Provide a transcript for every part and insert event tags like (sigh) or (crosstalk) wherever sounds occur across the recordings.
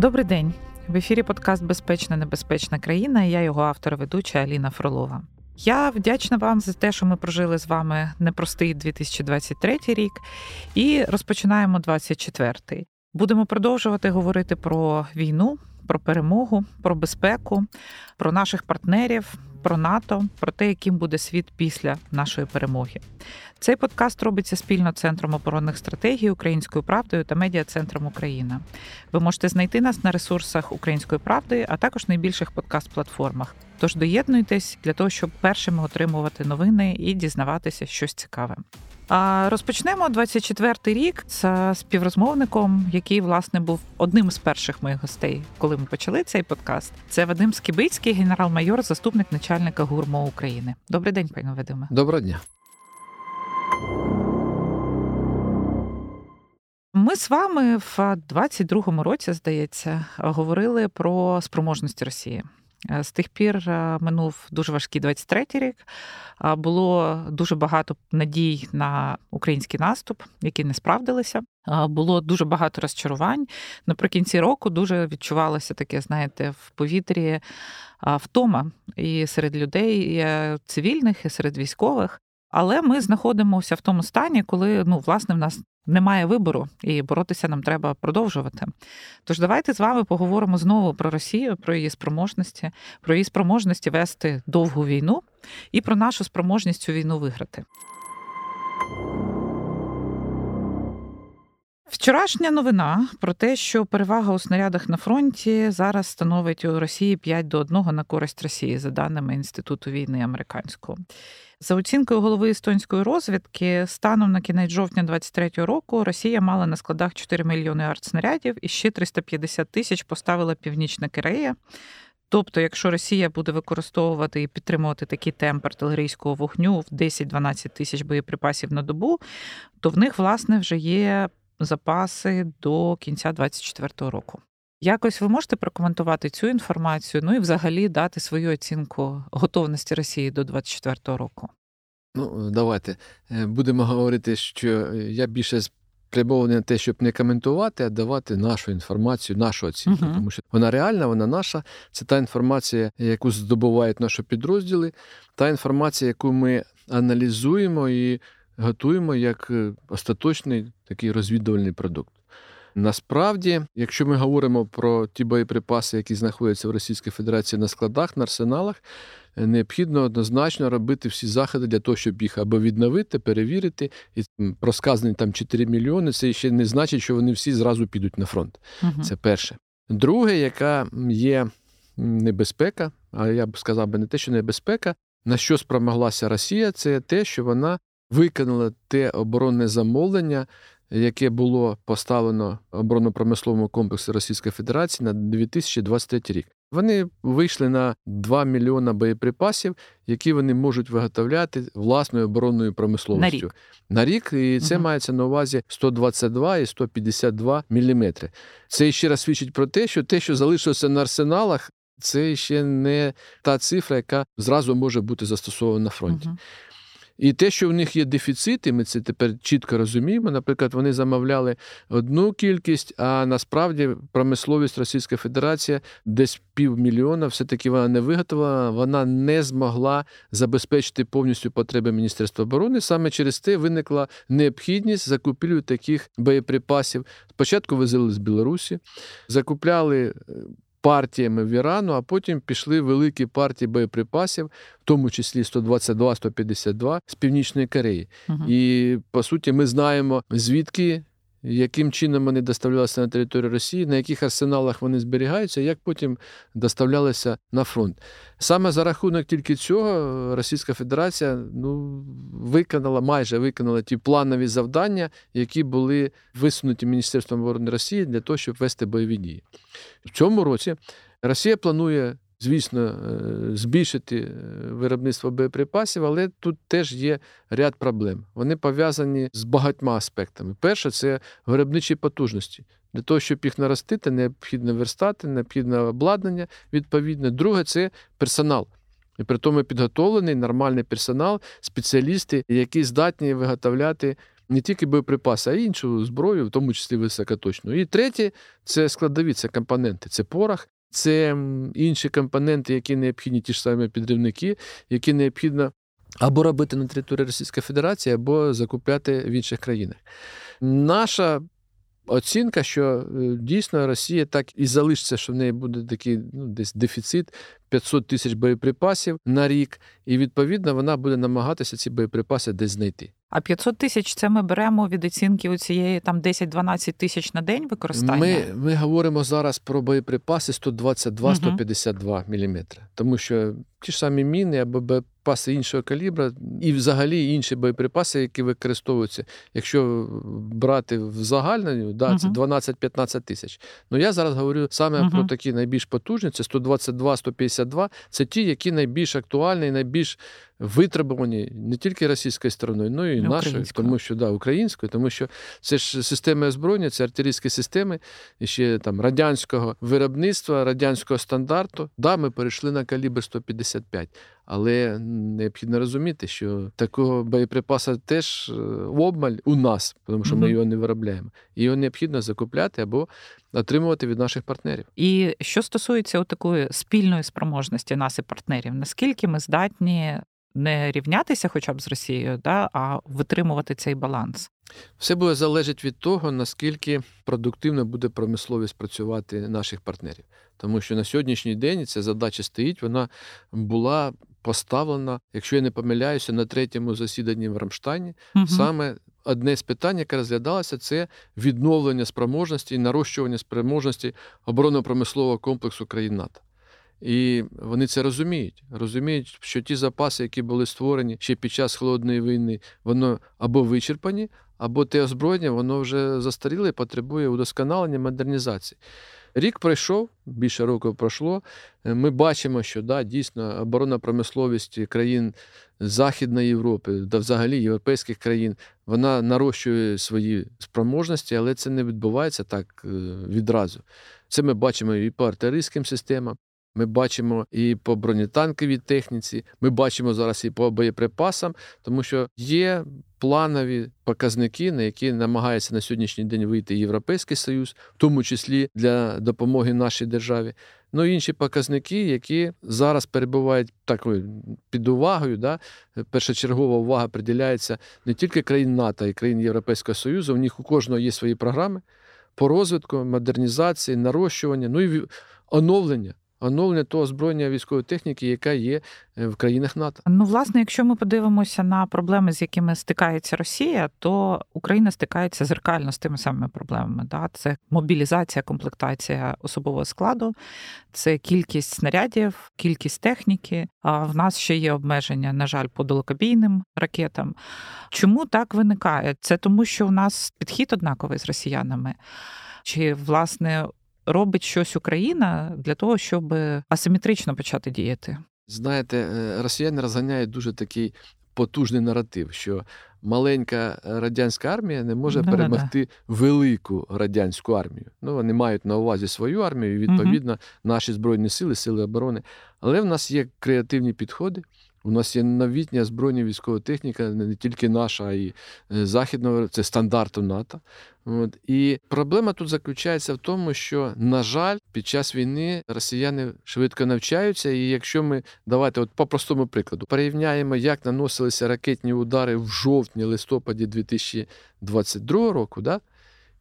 Добрий день. В ефірі подкаст Безпечна небезпечна країна. Я його автор ведуча Аліна Фролова. Я вдячна вам за те, що ми прожили з вами непростий 2023 рік і розпочинаємо 24-й. Будемо продовжувати говорити про війну, про перемогу, про безпеку, про наших партнерів, про НАТО, про те, яким буде світ після нашої перемоги. Цей подкаст робиться спільно Центром оборонних стратегій Українською правдою та медіа центром Україна. Ви можете знайти нас на ресурсах Української правди, а також найбільших подкаст-платформах. Тож доєднуйтесь для того, щоб першими отримувати новини і дізнаватися щось цікаве. Розпочнемо 24-й рік з співрозмовником, який власне був одним з перших моїх гостей, коли ми почали цей подкаст. Це Вадим Скибицький, генерал-майор, заступник начальника ГУРМО України. Добрий день, пане Вадиме. Доброго дня. Ми з вами в 22-му році, здається, говорили про спроможності Росії. Е, з тих пір е, минув дуже важкий 23-й рік. Було дуже багато надій на український наступ, які не справдилися. Було дуже багато розчарувань. Наприкінці року дуже відчувалося таке, знаєте, в повітрі втома і серед людей і е, цивільних, і серед військових. Але ми знаходимося в тому стані, коли ну, власне, в нас немає вибору, і боротися нам треба продовжувати. Тож давайте з вами поговоримо знову про Росію, про її спроможності, про її спроможності вести довгу війну і про нашу спроможність цю війну виграти. Вчорашня новина про те, що перевага у снарядах на фронті зараз становить у Росії 5 до 1 на користь Росії, за даними Інституту війни американського. За оцінкою голови естонської розвідки, станом на кінець жовтня 23-го року Росія мала на складах 4 мільйони артснарядів і ще 350 тисяч поставила Північна Корея. Тобто, якщо Росія буде використовувати і підтримувати такий темп артилерійського вогню в 10-12 тисяч боєприпасів на добу, то в них, власне, вже є запаси до кінця 2024 року. Якось ви можете прокоментувати цю інформацію, ну і взагалі дати свою оцінку готовності Росії до 2024 року. Ну, давайте е, будемо говорити, що я більше спрямований на те, щоб не коментувати, а давати нашу інформацію, нашу оцінку. Uh-huh. Тому що вона реальна, вона наша. Це та інформація, яку здобувають наші підрозділи, та інформація, яку ми аналізуємо і готуємо як е, остаточний такий розвідувальний продукт. Насправді, якщо ми говоримо про ті боєприпаси, які знаходяться в Російській Федерації на складах, на арсеналах, е, необхідно однозначно робити всі заходи для того, щоб їх або відновити, перевірити. І про сказані там 4 мільйони, це ще не значить, що вони всі зразу підуть на фронт. Угу. Це перше. Друге, яка є небезпека, а я б сказав би не те, що небезпека, на що спромоглася Росія, це те, що вона виконала те оборонне замовлення, яке було поставлено оборонно-промисловому комплексу Російської Федерації на 2023 рік. Вони вийшли на 2 мільйона боєприпасів, які вони можуть виготовляти власною оборонною промисловістю на рік. На рік і це угу. мається на увазі 122 і 152 міліметри. Це ще раз свідчить про те, що те, що залишилося на арсеналах, це ще не та цифра, яка зразу може бути застосована на фронті. Угу. І те, що в них є дефіцити, ми це тепер чітко розуміємо. Наприклад, вони замовляли одну кількість, а насправді промисловість Російська Федерація десь півмільйона, все-таки вона не виготовила, вона не змогла забезпечити повністю потреби Міністерства оборони. Саме через те виникла необхідність закупівлі таких боєприпасів. Спочатку везли з Білорусі, закупляли е, партіями в Ірану, а потім пішли великі партії боєприпасів, в тому числі 122-152 з Північної Кореї. Угу. І по суті, ми знаємо, звідки яким чином вони доставлялися на територію Росії, на яких арсеналах вони зберігаються, як потім доставлялися на фронт. Саме за рахунок тільки цього Російська Федерація ну, виконала, майже виконала ті планові завдання, які були висунуті Міністерством оборони Росії для того, щоб вести бойові дії. В цьому році Росія планує звісно, е, збільшити е, виробництво боєприпасів, але тут теж є ряд проблем. Вони пов'язані з багатьма аспектами. Перше, це виробничі потужності. Для того, щоб їх наростити, необхідно верстати, необхідне обладнання відповідне. Друге, це персонал. І при тому підготовлений нормальний персонал, спеціалісти, які здатні виготовляти не тільки боєприпаси, а й іншу зброю, в тому числі високоточну. І третє це складові, це компоненти, це порох, це інші компоненти, які необхідні, ті ж самі підривники, які необхідно або робити на території Російської Федерації, або закупляти в інших країнах. Наша оцінка, що е, дійсно Росія так і залишиться, що в неї буде такий ну, десь дефіцит 500 тисяч боєприпасів на рік, і відповідно вона буде намагатися ці боєприпаси десь знайти. А 500 тисяч це ми беремо від оцінки у цієї там 10-12 тисяч на день використання. Ми ми говоримо зараз про боєприпаси 122-152 угу. мм, тому що ті ж самі міни або боєприпаси іншого калібра, і взагалі інші боєприпаси, які використовуються, якщо брати в загальному, да, це 12-15 тисяч. Ну я зараз говорю саме угу. про такі найбільш потужні, це 122-152, це ті, які найбільш актуальні, найбільш витребувані не тільки російською стороною, ну і нашою, тому що да, українською, тому що це ж системи озброєння, це артилерійські системи ще там радянського виробництва, радянського стандарту. Да, ми перейшли на калібр 155. Але необхідно розуміти, що такого боєприпаса теж е, обмаль у нас, тому що ми його не виробляємо. І його необхідно закупляти або отримувати від наших партнерів. І що стосується такої спільної спроможності нас і партнерів, наскільки ми здатні не рівнятися, хоча б з Росією, да, а витримувати цей баланс. Все буде залежить від того, наскільки продуктивно буде промисловість працювати наших партнерів. Тому що на сьогоднішній день ця задача стоїть, вона була поставлена, якщо я не помиляюся, на третьому засіданні в Рамштайні. Угу. Саме одне з питань, яке розглядалося, це відновлення спроможності і нарощування спроможності оборонно-промислового комплексу країн НАТО. І вони це розуміють. Розуміють, що ті запаси, які були створені ще під час холодної війни, воно або вичерпані, або те озброєння, воно вже застаріле і потребує удосконалення, модернізації. Рік пройшов, більше року пройшло. Ми бачимо, що да, дійсно оборонна промисловість країн Західної Європи та взагалі європейських країн вона нарощує свої спроможності, але це не відбувається так е, відразу. Це ми бачимо і по артилерійським системам. Ми бачимо і по бронетанковій техніці, ми бачимо зараз і по боєприпасам, тому що є планові показники, на які намагається на сьогоднішній день вийти Європейський Союз, в тому числі для допомоги нашій державі. Ну інші показники, які зараз перебувають такою під увагою. Да? Першочергова увага приділяється не тільки країн НАТО і країн Європейського Союзу. У них у кожного є свої програми по розвитку, модернізації, нарощування, ну і оновлення оновлення того озброєння військової техніки, яка є е, в країнах НАТО. Ну, власне, якщо ми подивимося на проблеми, з якими стикається Росія, то Україна стикається зеркально з тими самими проблемами. Да? Це мобілізація, комплектація особового складу, це кількість снарядів, кількість техніки. А в нас ще є обмеження, на жаль, по далекобійним ракетам. Чому так виникає? Це тому, що у нас підхід однаковий з росіянами. Чи власне робить щось Україна для того, щоб асиметрично почати діяти? Знаєте, е, росіяни розганяють дуже такий потужний наратив, що маленька радянська армія не може да, перемогти да. велику радянську армію. Ну вони мають на увазі свою армію, і відповідно угу. наші збройні сили, сили оборони. Але в нас є креативні підходи. У нас є новітня збройна військова техніка, не тільки наша, а й е, західного, це стандарту НАТО. От. І проблема тут заключається в тому, що, на жаль, під час війни росіяни швидко навчаються. І якщо ми давайте, от по простому прикладу, порівняємо, як наносилися ракетні удари в жовтні-листопаді 2022 року, да?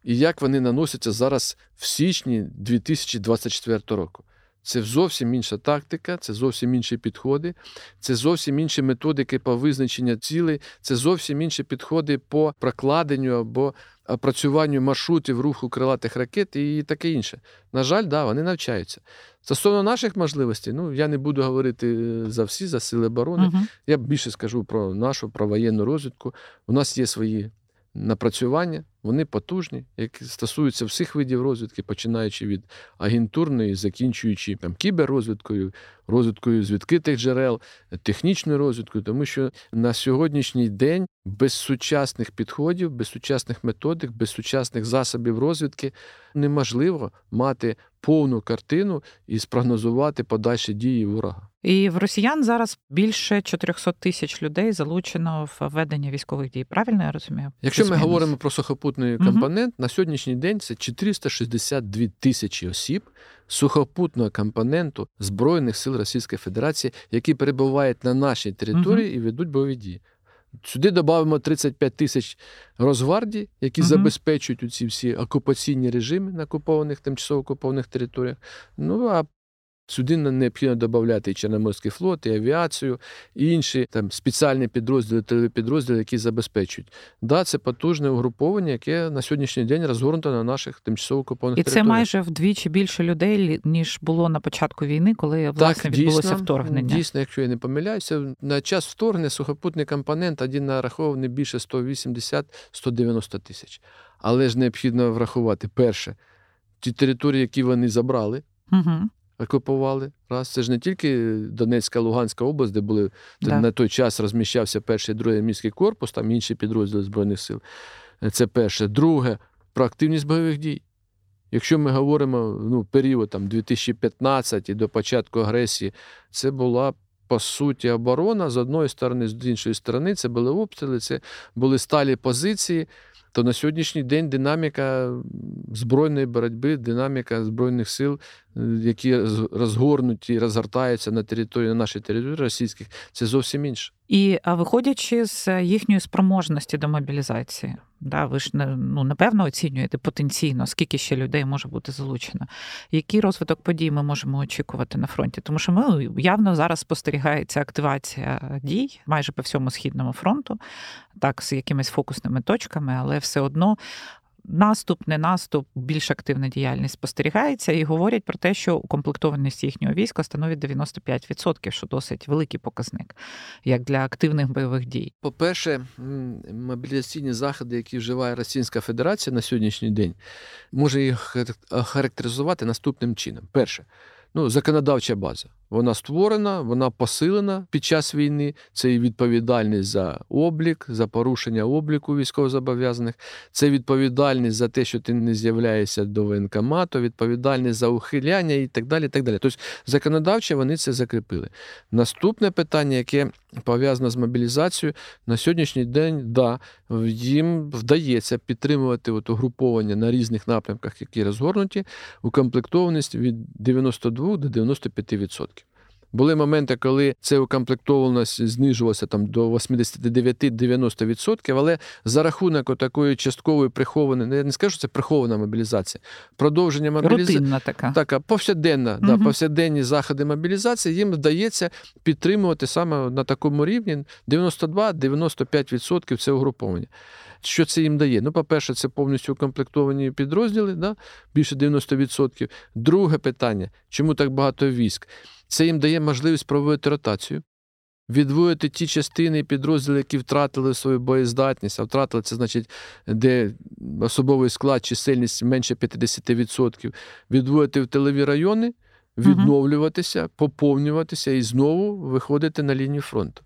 і як вони наносяться зараз в січні 2024 року. Це зовсім інша тактика, це зовсім інші підходи, це зовсім інші методики по визначенню цілей, це зовсім інші підходи по прокладенню або опрацюванню маршрутів руху крилатих ракет і таке інше. На жаль, да, вони навчаються. Стосовно наших можливостей, ну я не буду говорити е, за всі, за сили оборони. Uh-huh. Я більше скажу про нашу про воєнну розвідку. У нас є свої напрацювання, вони потужні, які стосуються всіх видів розвідки, починаючи від агентурної, закінчуючи там кіберрозвідкою, розвідкою з відкритих джерел, технічною розвідкою, тому що на сьогоднішній день без сучасних підходів, без сучасних методик, без сучасних засобів розвідки неможливо мати повну картину і спрогнозувати подальші дії ворога. І в росіян зараз більше 400 тисяч людей залучено в ведення військових дій. Правильно я розумію? Якщо ми говоримо про сухопутний компонент, угу. на сьогоднішній день це 462 тисячі осіб сухопутного компоненту Збройних сил Російської Федерації, які перебувають на нашій території угу. і ведуть бойові дії. Сюди додамо 35 тисяч Росгвардій, які uh забезпечують ці всі окупаційні режими на окупованих, тимчасово окупованих територіях. Ну а Сюди необхідно додати і Чорноморський флот, і авіацію, і інші там спеціальні підрозділи, підрозділи, які забезпечують. Да, це потужне угруповання, яке на сьогоднішній день розгорнуто на наших тимчасово окупованих і територіях. І це майже вдвічі більше людей, ніж було на початку війни, коли власне так, відбулося дійсно, вторгнення. Дійсно, якщо я не помиляюся, на час вторгнення сухопутний компонент один нарахований більше 180-190 тисяч. Але ж необхідно врахувати перше ті території, які вони забрали. Угу окупували. Раз це ж не тільки Донецька, Луганська область, де були да. на той час розміщався перший і другий міський корпус, там інші підрозділи Збройних сил. Це перше. Друге, про активність бойових дій. Якщо ми говоримо ну, період там 2015 і до початку агресії, це була. По суті, оборона з одної сторони, з іншої сторони, це були обстріли, це були сталі позиції то на сьогоднішній день динаміка збройної боротьби, динаміка збройних сил, які розгорнуті, розгортаються на території на нашій території російських, це зовсім інше. І а виходячи з їхньої спроможності до мобілізації, да, ви ж ну, напевно оцінюєте потенційно, скільки ще людей може бути залучено. Який розвиток подій ми можемо очікувати на фронті? Тому що ми явно зараз спостерігається активація дій майже по всьому східному фронту, так з якимись фокусними точками, але все одно наступ, не наступ, більш активна діяльність спостерігається і говорять про те, що укомплектованість їхнього війська становить 95%, що досить великий показник, як для активних бойових дій. По-перше, мобілізаційні заходи, які вживає Російська Федерація на сьогоднішній день, може їх характеризувати наступним чином: перше, ну законодавча база. Вона створена, вона посилена під час війни. Це і відповідальність за облік, за порушення обліку військовозобов'язаних, це відповідальність за те, що ти не з'являєшся до воєнкомату, відповідальність за ухиляння і так далі. так далі. Тобто законодавчо вони це закріпили. Наступне питання, яке пов'язане з мобілізацією, на сьогоднішній день да, їм вдається підтримувати от угруповання на різних напрямках, які розгорнуті, укомплектованість від 92 до 95%. Були моменти, коли це укомплектованість знижувалася там до 89-90%, але за рахунок такої часткової прихованої, ну, я не скажу, що це прихована мобілізація. Продовження мобілізації Рутинна така. Така повсякденна, угу. да, повсякденні заходи мобілізації, їм вдається підтримувати саме на такому рівні 92-95% це угруповання. Що це їм дає? Ну, по-перше, це повністю укомплектовані підрозділи, да? більше 90%. Друге питання: чому так багато військ? Це їм дає можливість проводити ротацію, відвоїти ті частини і підрозділи, які втратили свою боєздатність, а втратили це значить, де особовий склад, чисельність менше 50%, відвоїти в тилові райони. Відновлюватися, поповнюватися і знову виходити на лінію фронту.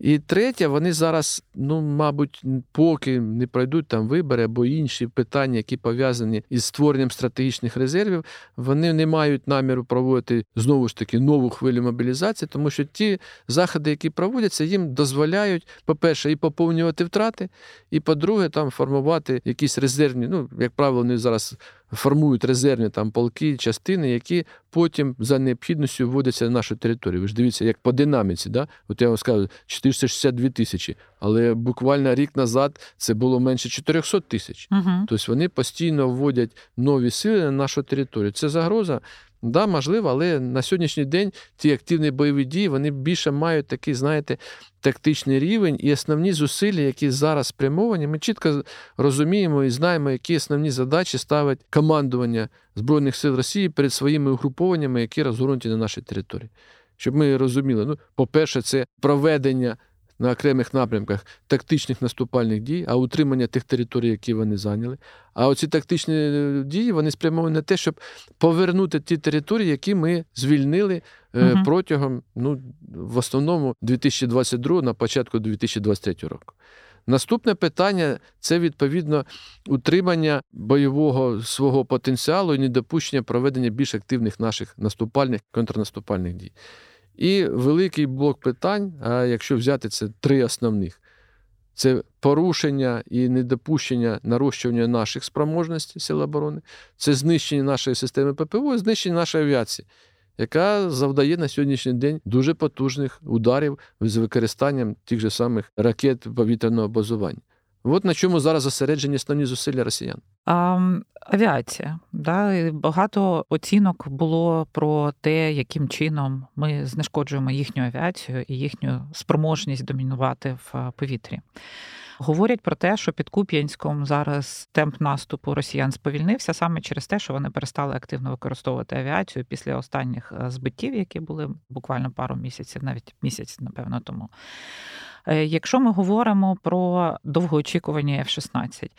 І третє, вони зараз, ну, мабуть, поки не пройдуть там вибори або інші питання, які пов'язані із створенням стратегічних резервів, вони не мають наміру проводити знову ж таки нову хвилю мобілізації, тому що ті заходи, які проводяться, їм дозволяють, по-перше, і поповнювати втрати, і по-друге, там формувати якісь резервні, ну, як правило, вони зараз формують резервні там полки, частини, які потім за необхідністю вводяться на нашу територію. Ви ж дивіться, як по динаміці, да? от я вам сказав, 462 тисячі, але буквально рік назад це було менше 400 тисяч. Угу. Тобто вони постійно вводять нові сили на нашу територію. Це загроза Да, можливо, але на сьогоднішній день ті активні бойові дії вони більше мають такий, знаєте, тактичний рівень і основні зусилля, які зараз спрямовані. Ми чітко розуміємо і знаємо, які основні задачі ставить командування Збройних сил Росії перед своїми угрупованнями, які розгорнуті на нашій території. Щоб ми розуміли, ну, по-перше, це проведення на окремих напрямках тактичних наступальних дій, а утримання тих територій, які вони зайняли. А оці тактичні е, дії вони спрямовані на те, щоб повернути ті території, які ми звільнили угу. протягом ну, в основному 2022 на початку 2023 року. Наступне питання це відповідно утримання бойового свого потенціалу і недопущення проведення більш активних наших наступальних контрнаступальних дій. І великий блок питань, а якщо взяти це три основних: це порушення і недопущення нарощування наших спроможностей Сил оборони, це знищення нашої системи ППО, знищення нашої авіації, яка завдає на сьогоднішній день дуже потужних ударів з використанням тих же самих ракет повітряного базування. От на чому зараз зосереджені основні зусилля росіян. Авіація. Да? Багато оцінок було про те, яким чином ми знешкоджуємо їхню авіацію і їхню спроможність домінувати в повітрі. Говорять про те, що під Куп'янськом зараз темп наступу росіян сповільнився саме через те, що вони перестали активно використовувати авіацію після останніх е, збиттів, які були буквально пару місяців, навіть місяць, напевно, тому. Е, якщо ми говоримо про довгоочікувані F-16,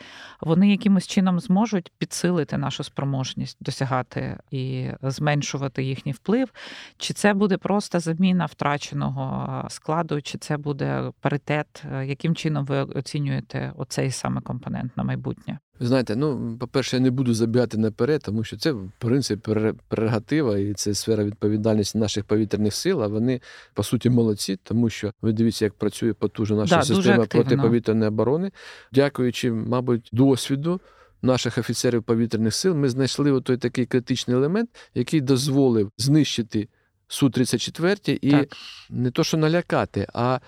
вони якимось чином зможуть підсилити нашу спроможність досягати і зменшувати їхній вплив, чи це буде просто заміна втраченого складу, чи це буде паритет? Е, яким чином ви оцінюєте оцей саме компонент на майбутнє? Ви знаєте, ну, по-перше, я не буду забігати наперед, тому що це, в принципі, прерогатива і це сфера відповідальності наших повітряних сил. А вони, по суті, молодці, тому що ви дивіться, як працює потужна наша да, система протиповітряної оборони, дякуючи, мабуть, досвіду. Наших офіцерів повітряних сил ми знайшли той такий критичний елемент, який дозволив знищити су 34 і так. не то, що налякати, а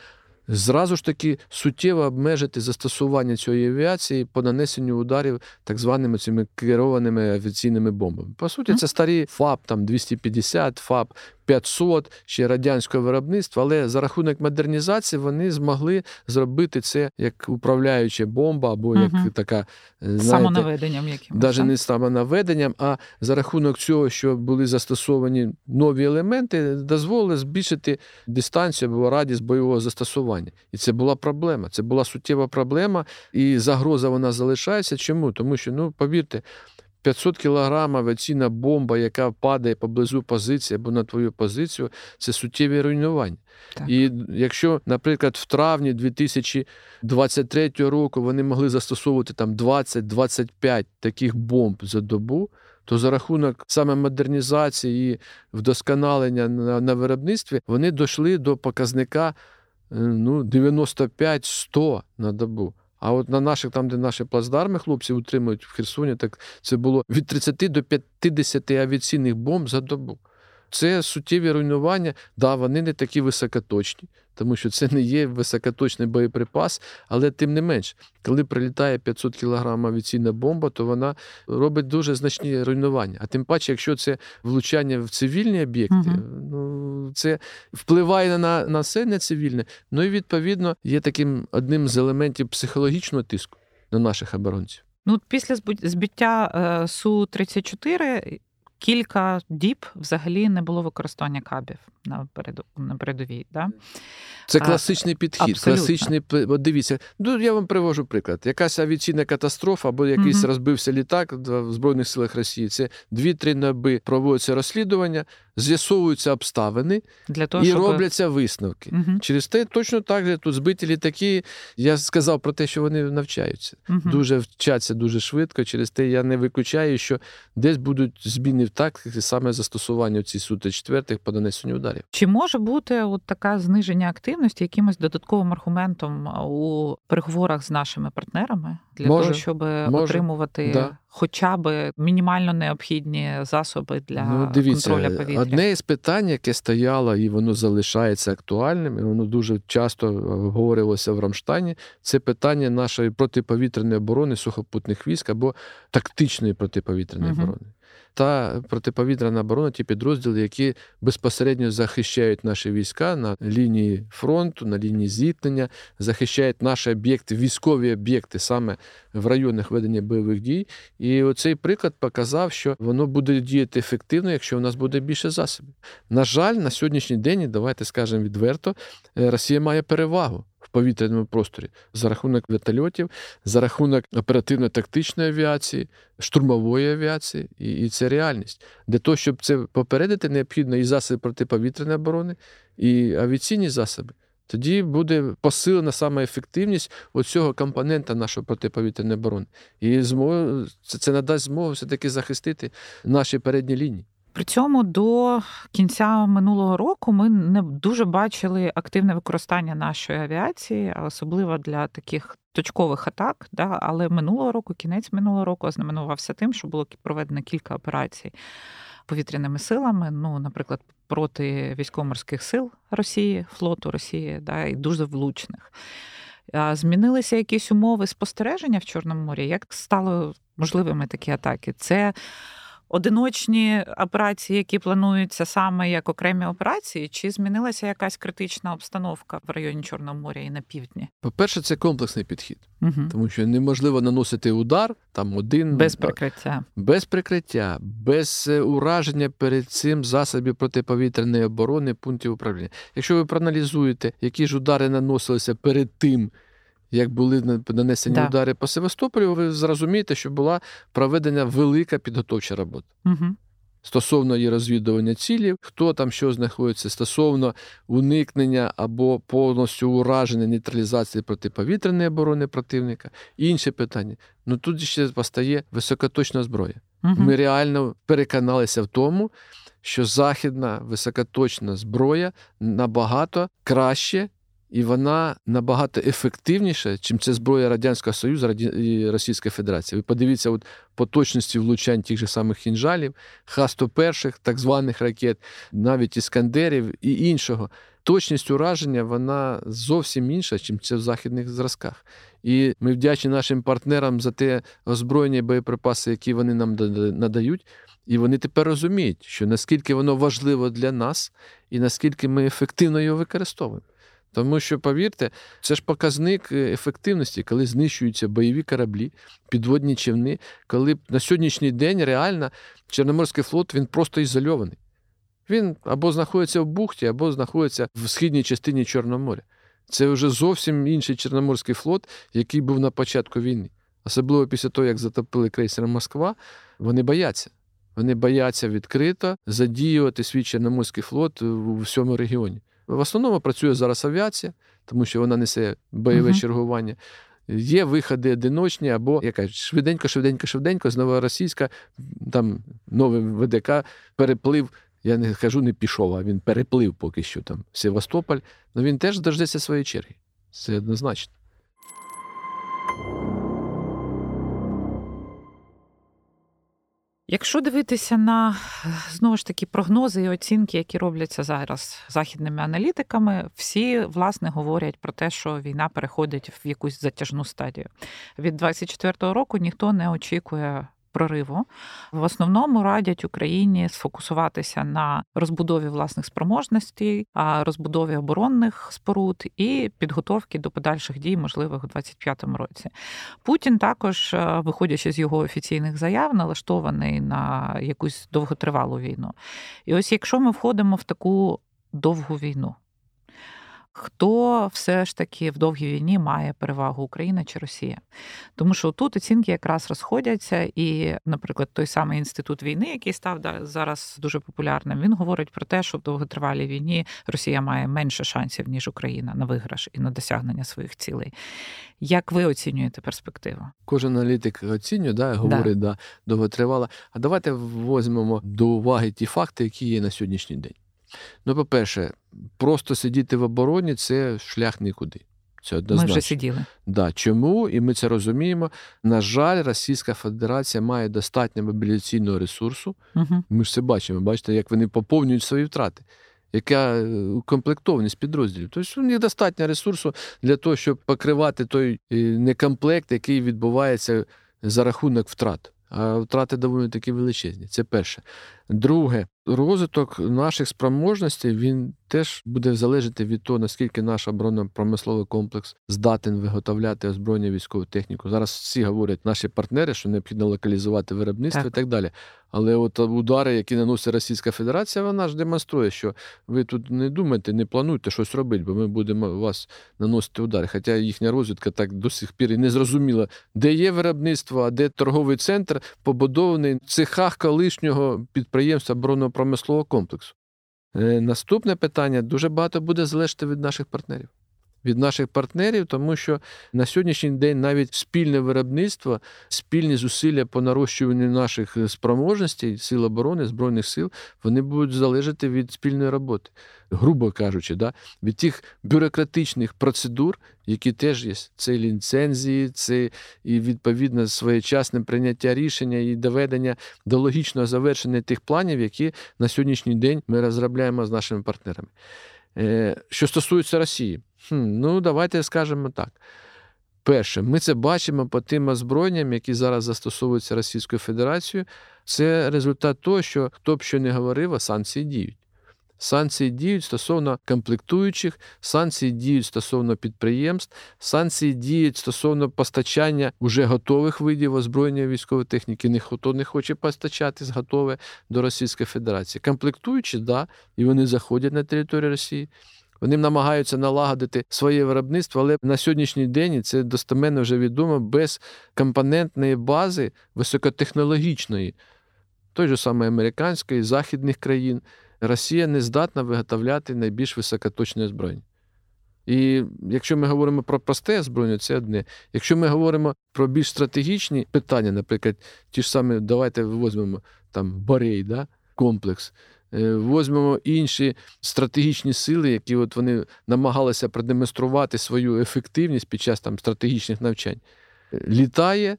зразу ж таки суттєво обмежити застосування цієї авіації по нанесенню ударів так званими цими керованими авіаційними бомбами. По суті, це старі ФАП там 250, ФАП 500 ще радянського виробництва, але за рахунок модернізації вони змогли зробити це як управляюча бомба, або як угу. така е, знаєте, самонаведенням, якимось. навіть не самонаведенням, а за рахунок цього, що були застосовані нові елементи, дозволили збільшити дистанцію або радість бойового застосування. І це була проблема. Це була суттєва проблема, і загроза вона залишається. Чому? Тому що, ну повірте. 500 кілограм авіаційна бомба, яка падає поблизу позиції або на твою позицію, це суттєві руйнування. Так. І якщо, наприклад, в травні 2023 року вони могли застосовувати там 20-25 таких бомб за добу, то за рахунок саме модернізації і вдосконалення на, на виробництві вони дійшли до показника ну, 95-100 на добу. А от на наших, там, де наші плацдарми хлопці утримують в Херсоні, так це було від 30 до 50 авіаційних бомб за добу. Це суттєві руйнування. Да, вони не такі високоточні, тому що це не є високоточний боєприпас, але тим не менш, коли прилітає 500 кг авіаційна бомба, то вона робить дуже значні руйнування. А тим паче, якщо це влучання в цивільні об'єкти, угу. ну це впливає на населення цивільне. Ну і відповідно є таким одним з елементів психологічного тиску на наших оборонців. Ну, після збиття е, су 34 кілька діб взагалі не було використання кабів на переду на передовій. Да? Це класичний підхід. Абсолютно. класичний От Дивіться, ну я вам привожу приклад. Якась авіаційна катастрофа або якийсь угу. розбився літак в Збройних силах Росії. Це дві-три наби проводяться розслідування, з'ясовуються обставини Для того, і щоб... робляться висновки. Угу. Через те точно так же тут збиті літаки. Я сказав про те, що вони навчаються. Угу. Дуже вчаться дуже швидко. Через те я не виключаю, що десь будуть зміни в тактиці саме застосування ці сути четвертих по нанесенню ударів. Чи може бути от така зниження активності якимось додатковим аргументом у переговорах з нашими партнерами для може, того, щоб може, отримувати да. хоча б мінімально необхідні засоби для ну, дивіться, контролю повітря? Одне із питань, яке стояло і воно залишається актуальним, і воно дуже часто обговорювалося в Рамштані. Це питання нашої протиповітряної оборони сухопутних військ або тактичної протиповітряної угу. оборони та протиповітряна оборона, ті підрозділи, які безпосередньо захищають наші війська на лінії фронту, на лінії зіткнення, захищають наші об'єкти, військові об'єкти саме в районах ведення бойових дій. І оцей приклад показав, що воно буде діяти ефективно, якщо у нас буде більше засобів. На жаль, на сьогоднішній день, давайте скажемо відверто, е, Росія має перевагу повітряному просторі за рахунок вертольотів, за рахунок оперативно-тактичної авіації, штурмової авіації, і, і це реальність. Для того, щоб це попередити, необхідно і засоби протиповітряної оборони, і авіаційні засоби. Тоді буде посилена саме ефективність оцього компонента нашої протиповітряної оборони. І змог, це, це надасть змогу все-таки захистити наші передні лінії. При цьому до кінця минулого року ми не дуже бачили активне використання нашої авіації, особливо для таких точкових атак. Да? Але минулого року, кінець минулого року, ознаменувався тим, що було проведено кілька операцій повітряними силами. Ну, наприклад, проти військово-морських сил Росії, флоту Росії, да, і дуже влучних. Змінилися якісь умови спостереження в Чорному морі? Як стало можливими такі атаки? Це одиночні операції, які плануються саме як окремі операції, чи змінилася якась критична обстановка в районі Чорного моря і на півдні? По-перше, це комплексний підхід, угу. тому що неможливо наносити удар там один без прикриття, без прикриття, без е, ураження перед цим засобів протиповітряної оборони пунктів управління. Якщо ви проаналізуєте, які ж удари наносилися перед тим як були нанесені да. удари по Севастополю, ви зрозумієте, що була проведена велика підготовча робота. Угу. Стосовно її розвідування цілів, хто там що знаходиться, стосовно уникнення або повністю ураження нейтралізації протиповітряної оборони противника. інше питання. Ну тут ще постає високоточна зброя. Угу. Ми реально переконалися в тому, що західна високоточна зброя набагато краще і вона набагато ефективніша, чим це зброя Радянського Союзу і Російської Федерації. Ви подивіться, от по точності влучань тих же самих хінжалів, Х-101, так званих ракет, навіть іскандерів і іншого. Точність ураження вона зовсім інша, ніж це в західних зразках. І ми вдячні нашим партнерам за те озброєння і боєприпаси, які вони нам надають. І вони тепер розуміють, що наскільки воно важливо для нас, і наскільки ми ефективно його використовуємо. Тому що, повірте, це ж показник е, ефективності, коли знищуються бойові кораблі, підводні човни, коли на сьогоднішній день реально Чорноморський флот він просто ізольований. Він або знаходиться в бухті, або знаходиться в східній частині Чорного моря. Це вже зовсім інший Чорноморський флот, який був на початку війни. Особливо після того, як затопили крейсер Москва, вони бояться. Вони бояться відкрито задіювати свій Чорноморський флот у всьому регіоні. В основному працює зараз авіація, тому що вона несе бойове uh-huh. чергування. Є виходи одиночні, або яка швиденько, швиденько, швиденько, з новоросійська, там новий ВДК переплив. Я не кажу, не пішов, а він переплив поки що там Севастополь. Ну він теж дождеться своєї черги. Це однозначно. Якщо дивитися на знову ж таки прогнози і оцінки, які робляться зараз західними аналітиками, всі власне говорять про те, що війна переходить в якусь затяжну стадію. Від 24-го року ніхто не очікує прориву. В основному радять Україні сфокусуватися на розбудові власних спроможностей, розбудові оборонних споруд і підготовки до подальших дій, можливих у 2025 році. Путін також, е, виходячи з його офіційних заяв, налаштований на якусь довготривалу війну. І ось якщо ми входимо в таку довгу війну хто все ж таки в довгій війні має перевагу Україна чи Росія. Тому що тут оцінки якраз розходяться, і, наприклад, той самий інститут війни, який став зараз дуже популярним, він говорить про те, що в довготривалій війні Росія має менше шансів ніж Україна на виграш і на досягнення своїх цілей. Як ви оцінюєте перспективу? Кожен аналітик оцінює, да, говорить, да. да довготривала. А давайте візьмемо до уваги ті факти, які є на сьогоднішній день. Ну, по-перше, просто сидіти в обороні це шлях нікуди. Це однозначно. Ми вже сиділи. Да. Чому? І ми це розуміємо. На жаль, Російська Федерація має достатньо мобіляційного ресурсу. Угу. Ми ж це бачимо. Бачите, як вони поповнюють свої втрати. Яка е, укомплектованість підрозділів. Тобто у них достатньо ресурсу для того, щоб покривати той е, некомплект, який відбувається за рахунок втрат. А втрати доволі таки величезні. Це перше. Друге, розвиток наших спроможностей він теж буде залежати від того, наскільки наш оборонно-промисловий комплекс здатен виготовляти озброєння військову техніку. Зараз всі говорять наші партнери, що необхідно локалізувати виробництво так. і так далі. Але от удари, які наносить Російська Федерація, вона ж демонструє, що ви тут не думайте, не плануйте щось робити, бо ми будемо вас наносити удари. Хоча їхня розвідка так до сих пір і не зрозуміла, де є виробництво, а де торговий центр побудований в цехах колишнього підприємства оборонно-промислового комплексу. Е, наступне питання дуже багато буде залежати від наших партнерів. Від наших партнерів, тому що на сьогоднішній день навіть спільне виробництво, спільні зусилля по нарощуванню наших спроможностей, сил оборони, збройних сил, вони будуть залежати від спільної роботи, грубо кажучи, да? від тих бюрократичних процедур, які теж є. Це ліцензії, це і відповідно своєчасне прийняття рішення і доведення до логічного завершення тих планів, які на сьогоднішній день ми розробляємо з нашими партнерами. Е, що стосується Росії, ну давайте скажемо так. Перше, ми це бачимо по тим озброєнням, які зараз застосовуються Російською Федерацією. Це результат того, що хто б що не говорив, а санкції діють. Санкції діють стосовно комплектуючих, санкції діють стосовно підприємств, санкції діють стосовно постачання вже готових видів озброєння військової техніки. Ніхто не хоче постачати з готове до Російської Федерації. Комплектуючі, да, і вони заходять на територію Росії. Вони намагаються налагодити своє виробництво, але на сьогоднішній день це достеменно вже відомо без компонентної бази високотехнологічної, той же самої американської, західних країн. Росія не здатна виготовляти найбільш високоточне озброєння. І якщо ми говоримо про просте озброєння, це одне. Якщо ми говоримо про більш стратегічні питання, наприклад, ті ж самі, давайте візьмемо там Борей, да, комплекс, е, візьмемо інші стратегічні сили, які от вони намагалися продемонструвати свою ефективність під час там стратегічних навчань. Літає,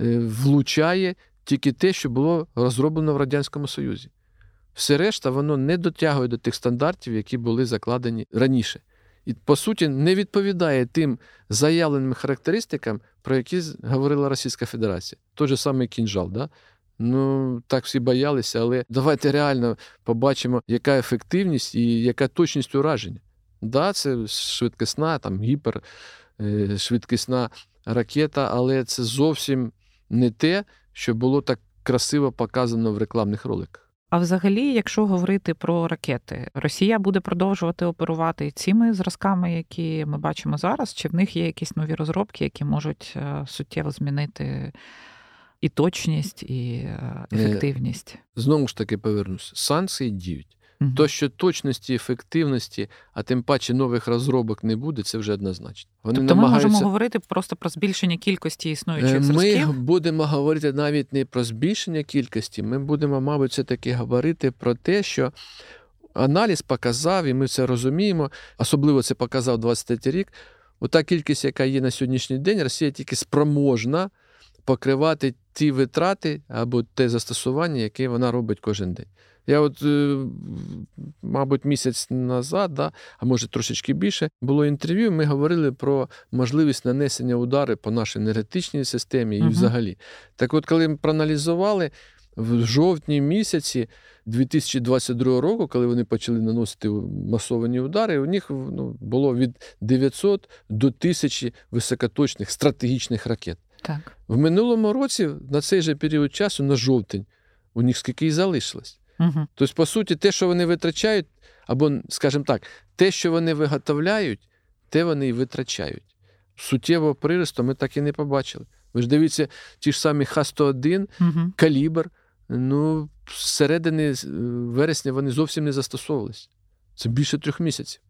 е, влучає тільки те, що було розроблено в Радянському Союзі. Все решта, воно не дотягує до тих стандартів, які були закладені раніше. І, по суті, не відповідає тим заявленим характеристикам, про які говорила Російська Федерація. Той же самий кінжал. Да? Ну, так всі боялися, але давайте реально побачимо, яка ефективність і яка точність ураження. Да, це швидкісна, там гіпер, е, ракета, але це зовсім не те, що було так красиво показано в рекламних роликах. А взагалі, якщо говорити про ракети, Росія буде продовжувати оперувати цими зразками, які ми бачимо зараз, чи в них є якісь нові розробки, які можуть е, суттєво змінити і точність, і е, ефективність? Знову ж таки повернусь. Санкції діють. Угу. То, що точності, ефективності, а тим паче нових розробок не буде, це вже однозначно. Вони тобто намагаються... ми можемо говорити просто про збільшення кількості існуючих ми зразків? Ми будемо говорити навіть не про збільшення кількості, ми будемо, мабуть, все таки говорити про те, що аналіз показав, і ми це розуміємо, особливо це показав 23 рік. Ота кількість, яка є на сьогоднішній день, Росія тільки спроможна покривати ті витрати або те застосування, яке вона робить кожен день. Я от, е, мабуть, місяць назад, да, а може трошечки більше, було інтерв'ю. Ми говорили про можливість нанесення удари по нашій енергетичній системі і uh взагалі. Так от, коли ми проаналізували в жовтні місяці 2022 року, коли вони почали наносити масовані удари, у них ну, було від 900 до 1000 високоточних стратегічних ракет. Так. В минулому році, на цей же період часу, на жовтень, у них скільки і залишилось. Угу. Тобто, по суті, те, що вони витрачають, або, скажімо так, те, що вони виготовляють, те вони і витрачають. Суттєвого приросту ми так і не побачили. Ви ж дивіться, ті ж самі Х-101, угу. калібр. Ну, з середини вересня вони зовсім не застосовувалися. Це більше трьох місяців.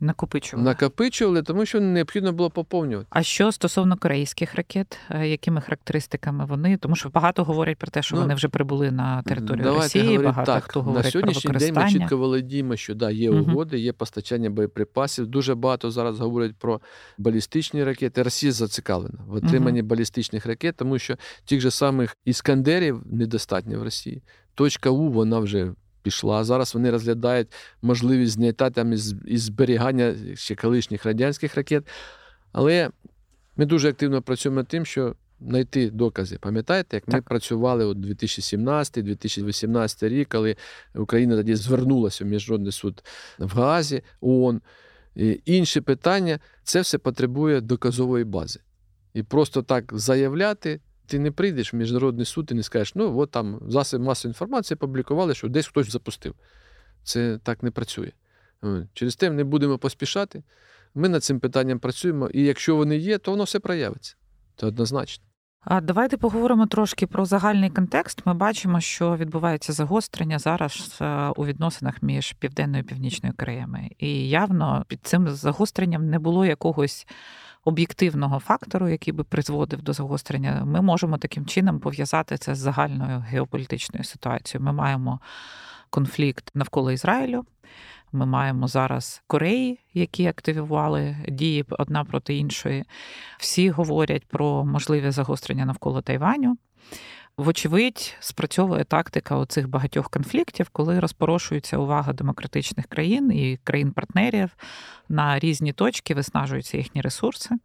Накопичували. Накопичували, тому що необхідно було поповнювати. А що стосовно корейських ракет, е, якими характеристиками вони? Тому що багато говорять про те, що ну, вони вже прибули на територію Росії. Говорити, багато так. хто говорить на сьогоднішній про день ми чітко володіємо, що да, є угоди, є постачання боєприпасів. Дуже багато зараз говорять про балістичні ракети. Росія зацікавлена в отриманні балістичних ракет, тому що тих же самих іскандерів недостатньо в Росії. Точка У вона вже пішла. Зараз вони розглядають можливість зняття там із, із зберігання ще колишніх радянських ракет. Але ми дуже активно працюємо над тим, що знайти докази. Пам'ятаєте, як так. ми працювали у 2017-2018 рік, коли Україна тоді звернулася в Міжнародний суд в Гаазі, ООН. І Інші питання це все потребує доказової бази. І просто так заявляти ти не прийдеш в міжнародний суд і не скажеш, ну от там засоби масової інформації опублікували, що десь хтось запустив. Це так не працює. Через те не будемо поспішати. Ми над цим питанням працюємо, і якщо вони є, то воно все проявиться. Це однозначно. А давайте поговоримо трошки про загальний контекст. Ми бачимо, що відбувається загострення зараз е, у відносинах між південною і північною Кореями. І явно під цим загостренням не було якогось об'єктивного фактору, який би призводив до загострення. Ми можемо таким чином пов'язати це з загальною геополітичною ситуацією. Ми маємо конфлікт навколо Ізраїлю. Ми маємо зараз Кореї, які активували дії одна проти іншої. Всі говорять про можливе загострення навколо Тайваню. Вочевидь, спрацьовує тактика оцих багатьох конфліктів, коли розпорошується увага демократичних країн і країн-партнерів на різні точки, виснажуються їхні ресурси.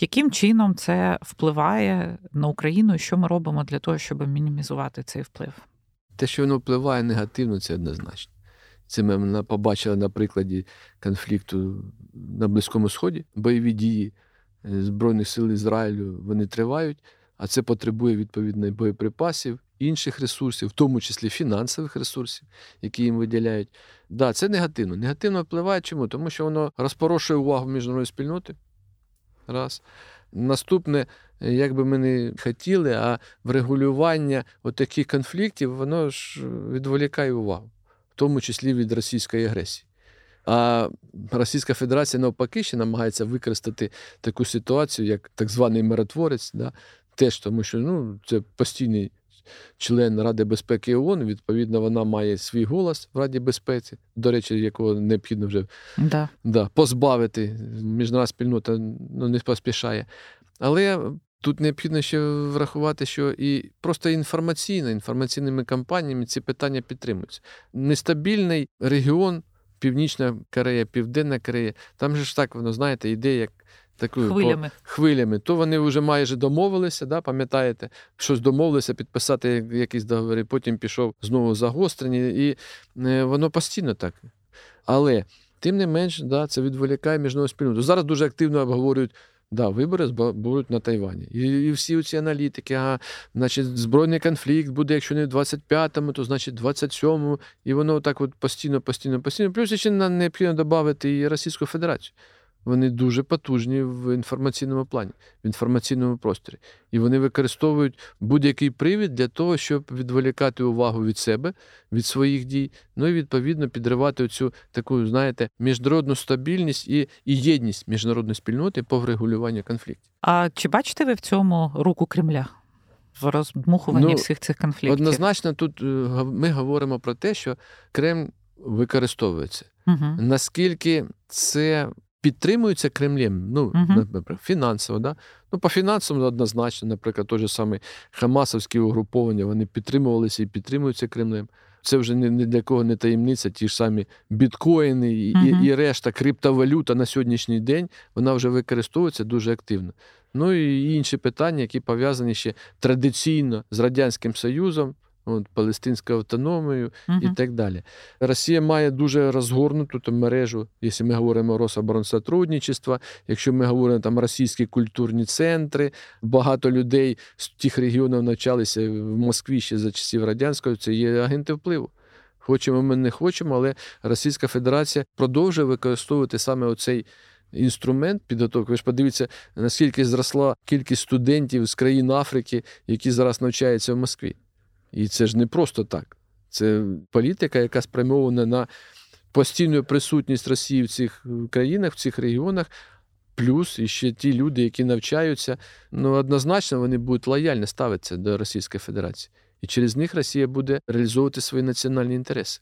Яким чином це впливає на Україну, і що ми робимо для того, щоб мінімізувати цей вплив? Те, що воно впливає негативно, це однозначно. Це ми побачили на прикладі конфлікту на Близькому Сході. Бойові дії е, Збройних сил Ізраїлю вони тривають, а це потребує відповідної боєприпасів, інших ресурсів, в тому числі фінансових ресурсів, які їм виділяють. Да, це негативно. Негативно впливає чому? Тому що воно розпорошує увагу міжнародної спільноти. Раз. Наступне, як би ми не хотіли, а врегулювання таких конфліктів, воно ж відволікає увагу в тому числі від російської агресії. А Російська Федерація навпаки ще намагається використати таку ситуацію, як так званий миротворець, да, теж тому, що ну, це постійний член Ради безпеки ООН, відповідно, вона має свій голос в Раді безпеці, до речі, якого необхідно вже да. Да, позбавити. Міжнародна спільнота ну, не поспішає. Але Тут необхідно ще врахувати, що і просто інформаційно, інформаційними кампаніями ці питання підтримуються. Нестабільний регіон, Північна Корея, Південна Корея, там же ж так воно, знаєте, йде як такою хвилями. По, хвилями. То вони вже майже домовилися, да, пам'ятаєте, щось домовилися підписати якісь договори, потім пішов знову загострення, і е, воно постійно так. Але тим не менш, да, це відволікає міжнародну спільноту. Зараз дуже активно обговорюють. Да, вибори будуть на Тайвані. І і всі ці аналітики, а, значить, збройний конфлікт буде, якщо не в 25-му, то значить 27-му. І воно так от постійно, постійно, постійно. Плюс ще нам необхідно додати і Російську Федерацію вони дуже потужні в інформаційному плані, в інформаційному просторі. І вони використовують будь-який привід для того, щоб відволікати увагу від себе, від своїх дій, ну і відповідно підривати цю таку, знаєте, міжнародну стабільність і, і єдність міжнародної спільноти по врегулюванню конфліктів. А чи бачите ви в цьому руку Кремля? В роздмухуванні ну, всіх цих конфліктів? Однозначно, тут е, ми говоримо про те, що Кремль використовується. Угу. Наскільки це підтримуються Кремлем, ну, наприклад, фінансово. Да? Ну, По фінансовому однозначно, наприклад, той же самий Хамасовські угруповання, вони підтримувалися і підтримуються Кремлем. Це вже ні для кого не таємниця, ті ж самі біткоїни і, uh-huh. і, і решта криптовалюта на сьогоднішній день вона вже використовується дуже активно. Ну і інші питання, які пов'язані ще традиційно з Радянським Союзом, от, Палестинською автономією uh і так далі. Росія має дуже розгорнуту там, мережу, якщо ми говоримо Рособоронсотрудничества, якщо ми говоримо там російські культурні центри, багато людей з тих регіонів навчалися в Москві ще за часів радянського, це є агенти впливу. Хочемо, ми не хочемо, але Російська Федерація продовжує використовувати саме оцей. Інструмент підготовки. Ви ж подивіться, наскільки зросла кількість студентів з країн Африки, які зараз навчаються в Москві. І це ж не просто так. Це політика, яка спрямована на постійну присутність Росії в цих країнах, в цих регіонах. Плюс і ще ті люди, які навчаються, ну однозначно вони будуть лояльно ставитися до Російської Федерації. І через них Росія буде реалізовувати свої національні інтереси.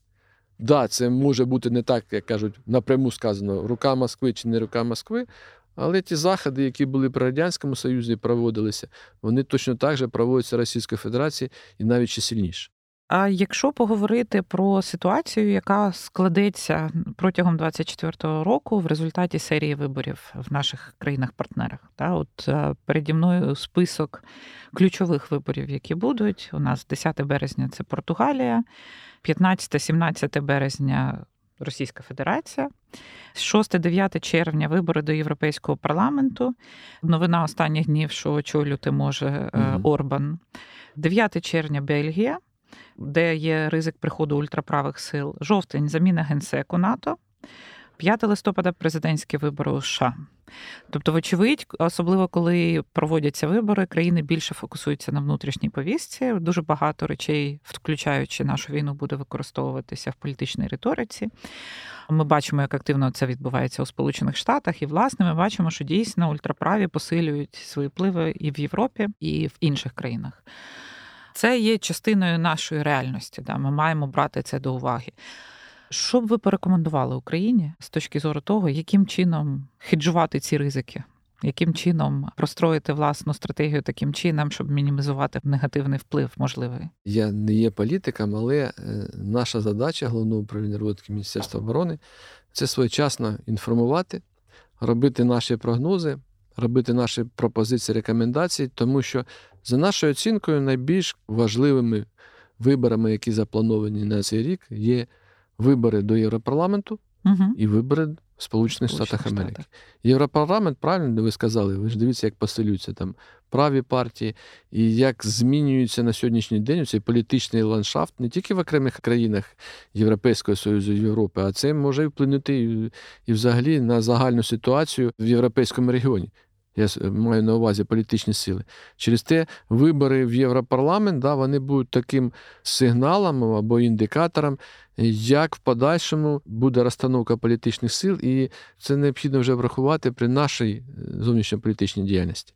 Так, да, це може бути не так, як кажуть, напряму сказано, рука Москви чи не рука Москви, але ті заходи, які були при Радянському Союзі, проводилися, вони точно так же проводяться Російською Федерацією і навіть ще сильніше. А якщо поговорити про ситуацію, яка складеться протягом 2024 року в результаті серії виборів в наших країнах-партнерах, та от е, переді мною список ключових виборів, які будуть, у нас 10 березня це Португалія, 15-17 березня Російська Федерація. 6-9 червня вибори до Європейського парламенту. Новина останніх днів, що очолювати може угу. Орбан. 9 червня Бельгія, де є ризик приходу ультраправих сил. Жовтень заміна генсеку НАТО. 5 листопада президентські вибори у США. Тобто, вочевидь, особливо коли проводяться вибори, країни більше фокусуються на внутрішній повістці. Дуже багато речей, включаючи нашу війну, буде використовуватися в політичній риториці. Ми бачимо, як активно це відбувається у Сполучених Штатах, і власне ми бачимо, що дійсно ультраправі посилюють свої впливи і в Європі, і в інших країнах. Це є частиною нашої реальності. Да? Ми маємо брати це до уваги. Що б ви порекомендували Україні з точки зору того, яким чином хеджувати ці ризики? Яким чином простроїти власну стратегію таким чином, щоб мінімізувати негативний вплив можливий? Я не є політиком, але е, наша задача головного управління розвитку Міністерства оборони це своєчасно інформувати, робити наші прогнози, робити наші пропозиції, рекомендації, тому що за нашою оцінкою найбільш важливими виборами, які заплановані на цей рік, є вибори до Європарламенту угу. і вибори в Сполучених Штатах Америки. Європарламент, правильно ви сказали, ви ж дивіться, як посилюються там праві партії, і як змінюється на сьогоднішній день цей політичний ландшафт не тільки в окремих країнах Європейського Союзу Європи, а це може вплинути і, і взагалі на загальну ситуацію в європейському регіоні. Я маю на увазі політичні сили. Через те вибори в Європарламент да, вони будуть таким сигналом або індикатором, як в подальшому буде розстановка політичних сил, і це необхідно вже врахувати при нашій е, зовнішньополітичній діяльності.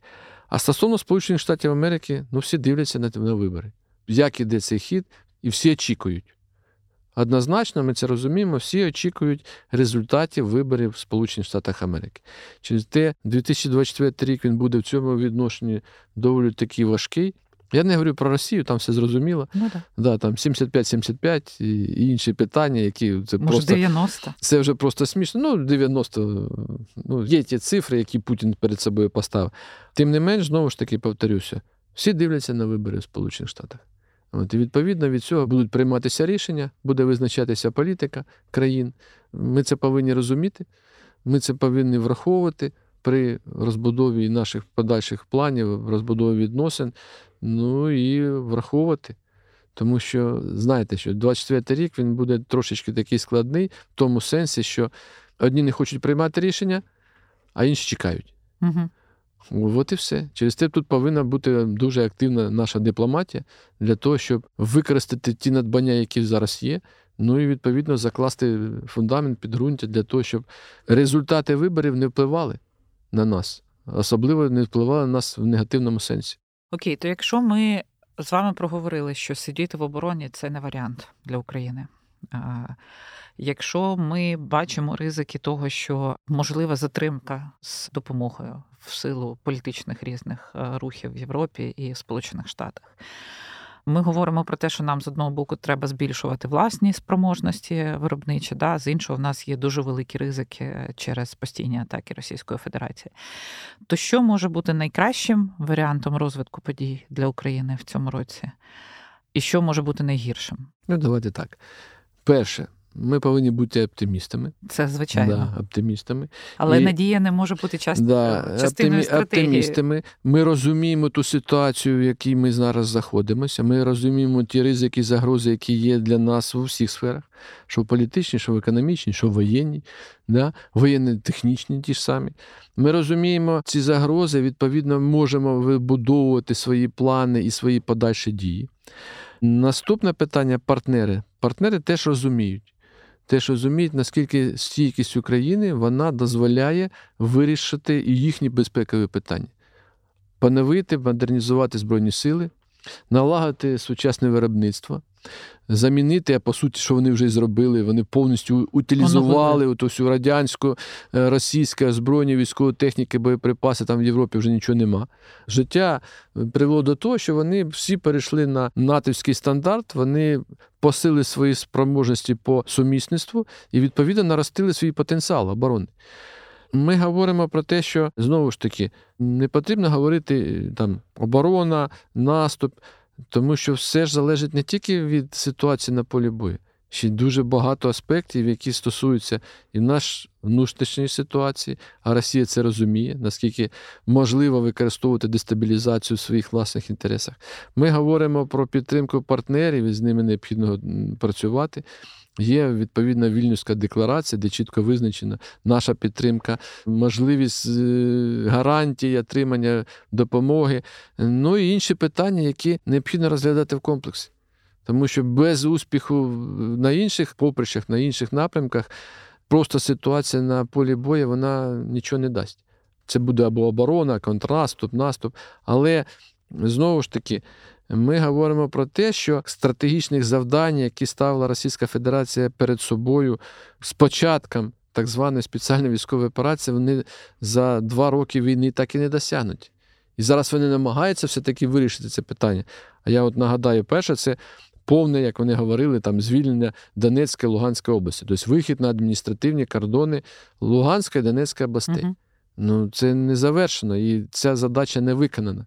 А стосовно Сполучених Штатів Америки, ну всі дивляться на, на вибори. Як іде цей хід, і всі очікують. Однозначно, ми це розуміємо, всі очікують результатів виборів в Сполучених Штатах Америки. Через те, 2024 рік він буде в цьому відношенні доволі такий важкий. Я не говорю про Росію, там все зрозуміло. Ну, да. Да, Там 75-75 і інші питання, які це Може, просто 90? Це вже просто смішно. Ну, 90, ну, є ті цифри, які Путін перед собою поставив. Тим не менш, знову ж таки, повторюся, всі дивляться на вибори в Сполучених Штатах. От, І відповідно від цього будуть прийматися рішення, буде визначатися політика країн. Ми це повинні розуміти, ми це повинні враховувати при розбудові наших подальших планів, розбудові відносин, ну і враховувати. Тому що знаєте, що 24 й рік він буде трошечки такий складний, в тому сенсі, що одні не хочуть приймати рішення, а інші чекають. Угу. От і все. Через те тут повинна бути дуже активна наша дипломатія для того, щоб використати ті надбання, які зараз є. Ну і відповідно закласти фундамент підґрунтя для того, щоб результати виборів не впливали на нас, особливо не впливали на нас в негативному сенсі. Окей, то якщо ми з вами проговорили, що сидіти в обороні це не варіант для України. Якщо ми бачимо ризики того, що можлива затримка з допомогою в силу політичних різних е, рухів в Європі і Сполучених Штатах. Ми говоримо про те, що нам з одного боку треба збільшувати власні спроможності виробничі, да, з іншого, в нас є дуже великі ризики через постійні атаки Російської Федерації. То що може бути найкращим варіантом розвитку подій для України в цьому році? І що може бути найгіршим? Ну, давайте так. Перше, ми повинні бути оптимістами. Це звичайно. Да, оптимістами. Але І, надія не може бути часто, да, частиною оптимі, стратегії. оптимістами. Ми розуміємо ту ситуацію, в якій ми зараз знаходимося. Ми розуміємо ті ризики, загрози, які є для нас у всіх сферах, що в політичній, що в економічній, що в воєнній, да? воєнно-технічні ті ж самі. Ми розуміємо ці загрози, відповідно, можемо вибудовувати свої плани і свої подальші дії. Наступне питання партнери. Партнери теж розуміють теж розуміють, наскільки стійкість України вона дозволяє вирішити їхні безпекові питання, поновити, модернізувати Збройні сили, налагодити сучасне виробництво, замінити, а по суті, що вони вже зробили, вони повністю утилізували ту всю радянську, е, російське озброєння, військової техніки, боєприпаси, там в Європі вже нічого нема. Життя е, привело до того, що вони всі перейшли на натівський стандарт, вони посили свої спроможності по сумісництву і, відповідно, наростили свій потенціал оборони. Ми говоримо про те, що знову ж таки не потрібно говорити там оборона, наступ. Тому що все ж залежить не тільки від ситуації на полі бою, ще й дуже багато аспектів, які стосуються і наш внутрішньої ситуації, а Росія це розуміє, наскільки можливо використовувати дестабілізацію в своїх власних інтересах. Ми говоримо про підтримку партнерів, і з ними необхідно працювати. Є відповідна вільнюська декларація, де чітко визначена наша підтримка, можливість е, гарантії отримання допомоги, ну і інші питання, які необхідно розглядати в комплексі. Тому що без успіху на інших поприщах, на інших напрямках, просто ситуація на полі бою вона нічого не дасть. Це буде або оборона, контрнаступ, наступ. Але знову ж таки, ми говоримо про те, що стратегічних завдань, які ставила Російська Федерація перед собою з початком так званої спеціальної військової операції, вони за два роки війни так і не досягнуть. І зараз вони намагаються все-таки вирішити це питання. А я от нагадаю, перше, це повне, як вони говорили, там звільнення Донецької Луганської області, тобто вихід на адміністративні кордони Луганської і Донецької областей. Угу. Ну, це не завершено, і ця задача не виконана.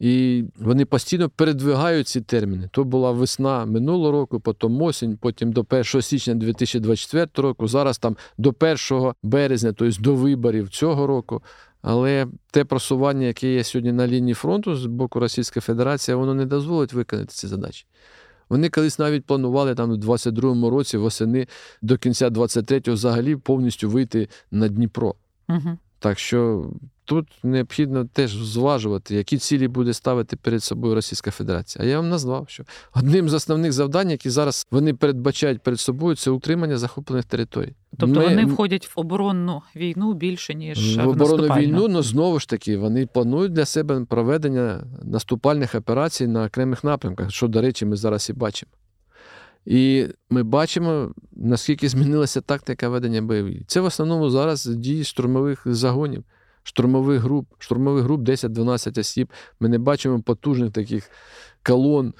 І вони постійно передвигають ці терміни. То була весна минулого року, потім осінь, потім до 1 січня 2024 року, зараз там до 1 березня, тобто до виборів цього року. Але те просування, яке є сьогодні на лінії фронту з боку Російської Федерації, воно не дозволить виконати ці задачі. Вони колись навіть планували там у 22-му році восени до кінця 23-го взагалі повністю вийти на Дніпро. Угу. Так що тут необхідно теж зважувати, які цілі буде ставити перед собою Російська Федерація. А я вам назвав, що одним з основних завдань, які зараз вони передбачають перед собою, це утримання захоплених територій. Тобто Ми... вони входять в оборонну війну більше ніж в оборонну війну, але знову ж таки вони планують для себе проведення наступальних операцій на окремих напрямках, що, до речі, ми зараз і бачимо. І ми бачимо, наскільки змінилася тактика ведення бойових. Це в основному зараз дії штурмових загонів, штурмових груп, штурмових груп 10-12 осіб. Ми не бачимо потужних таких колон, е,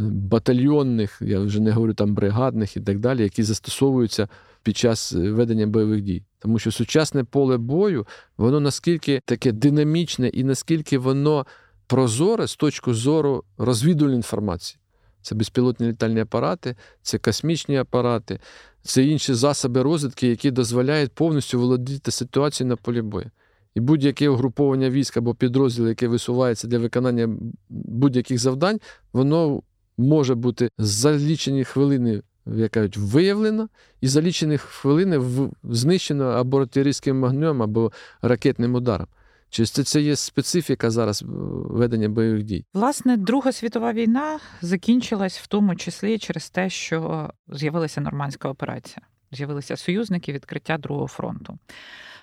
батальйонних, я вже не говорю там бригадних і так далі, які застосовуються під час е, ведення бойових дій. Тому що сучасне поле бою, воно наскільки таке динамічне і наскільки воно прозоре з точки зору розвідувальної інформації. Це безпілотні літальні апарати, це космічні апарати, це інші засоби розвідки, які дозволяють повністю володіти ситуацією на полі бою. І будь-яке угруповання військ або підрозділ, яке висувається для виконання будь-яких завдань, воно може бути за лічені хвилини як кажуть, виявлено, і за лічені хвилини знищено або артилерійським вогнем, або ракетним ударом. Чи це, це є специфіка зараз е, ведення бойових дій? Власне, Друга світова війна закінчилась в тому числі через те, що з'явилася нормандська операція. З'явилися союзники відкриття Другого фронту.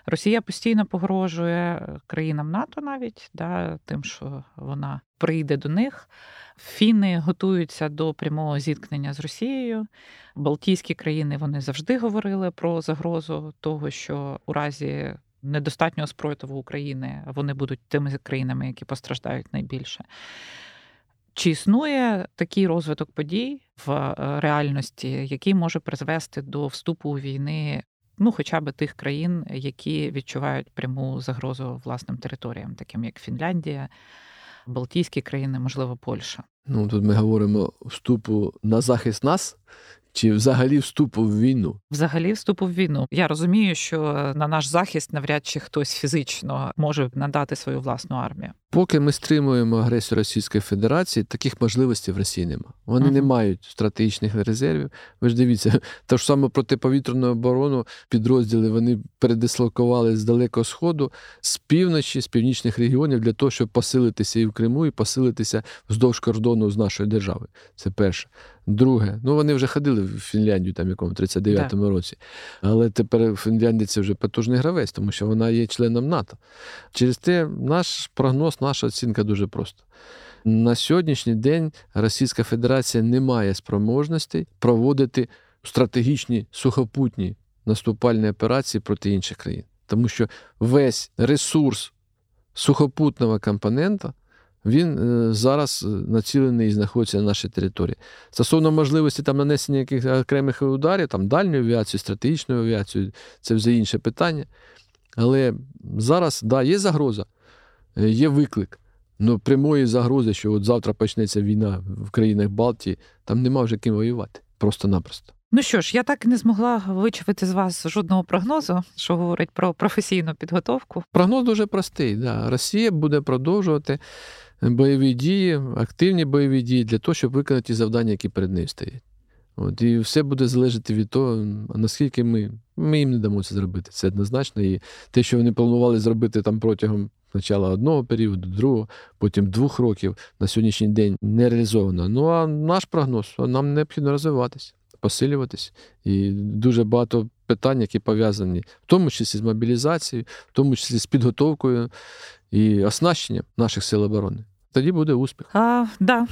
Росія постійно погрожує країнам НАТО навіть да, тим, що вона прийде до них. Фіни готуються до прямого зіткнення з Росією. Балтійські країни вони завжди говорили про загрозу того, що у разі недостатнього спротиву України вони будуть тими країнами, які постраждають найбільше. Чи існує такий розвиток подій в е, реальності, який може призвести до вступу у війни, ну хоча б тих країн, які відчувають пряму загрозу власним територіям, таким як Фінляндія, Балтійські країни, можливо, Польща? Ну тут ми говоримо вступу на захист нас чи взагалі вступу в війну? Взагалі вступу в війну. Я розумію, що на наш захист навряд чи хтось фізично може надати свою власну армію. Поки ми стримуємо агресію Російської Федерації, таких можливостей в Росії нема. Вони uh-huh. не мають стратегічних резервів. Ви ж дивіться, (laughs) те ж саме протиповітряну оборону підрозділи вони передислокували з далекого сходу, з півночі, з північних регіонів для того, щоб посилитися і в Криму, і посилитися вздовж кордону з нашої держави. Це перше. Друге, ну вони вже ходили в Фінляндію, там якому 39-му да. році. Але тепер Фінляндія це вже потужний гравець, тому що вона є членом НАТО. Через те наш прогноз, наша оцінка дуже проста. На сьогоднішній день Російська Федерація не має спроможностей проводити стратегічні сухопутні наступальні операції проти інших країн. Тому що весь ресурс сухопутного компонента він е, зараз е, націлений і знаходиться на нашій території. Стосовно можливості там нанесення якихось окремих ударів, там дальньою авіацією, стратегічною авіацією, це вже інше питання. Але зараз да, є загроза, е, є виклик. Ну, прямої загрози, що от завтра почнеться війна в країнах Балтії, там нема вже ким воювати. Просто-напросто. Ну що ж, я так і не змогла вичавити з вас жодного прогнозу, що говорить про професійну підготовку. Прогноз дуже простий. Да. Росія буде продовжувати бойові дії, активні бойові дії для того, щоб виконати ті завдання, які перед нею стоять. От, І все буде залежати від того, наскільки ми ми їм не дамо це зробити. Це однозначно. І те, що вони планували зробити там протягом спочатку одного періоду, другого, потім двох років, на сьогоднішній день не реалізовано. Ну а наш прогноз нам необхідно розвиватися, посилюватись. І дуже багато питань, які пов'язані, в тому числі з мобілізацією, в тому числі з підготовкою і оснащенням наших сил оборони. Тоді буде успіх. А, да.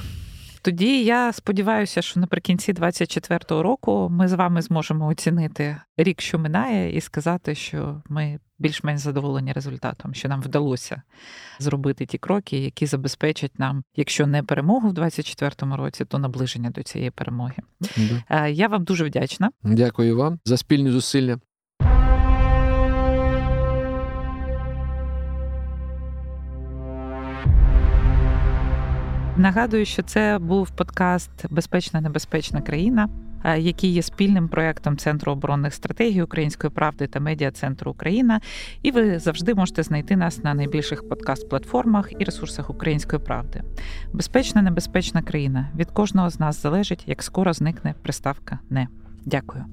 Тоді я сподіваюся, що наприкінці 2024 року ми з вами зможемо оцінити рік, що минає, і сказати, що ми більш-менш задоволені результатом, що нам вдалося зробити ті кроки, які забезпечать нам, якщо не перемогу в 2024 році, то наближення до цієї перемоги. Да. Я вам дуже вдячна. Дякую вам за спільні зусилля. Нагадую, що це був подкаст Безпечна небезпечна країна, е, який є спільним проектом Центру оборонних стратегій Української правди та медіа Центру Україна. І ви завжди можете знайти нас на найбільших подкаст-платформах і ресурсах Української правди. Безпечна небезпечна країна від кожного з нас залежить, як скоро зникне приставка не. Дякую.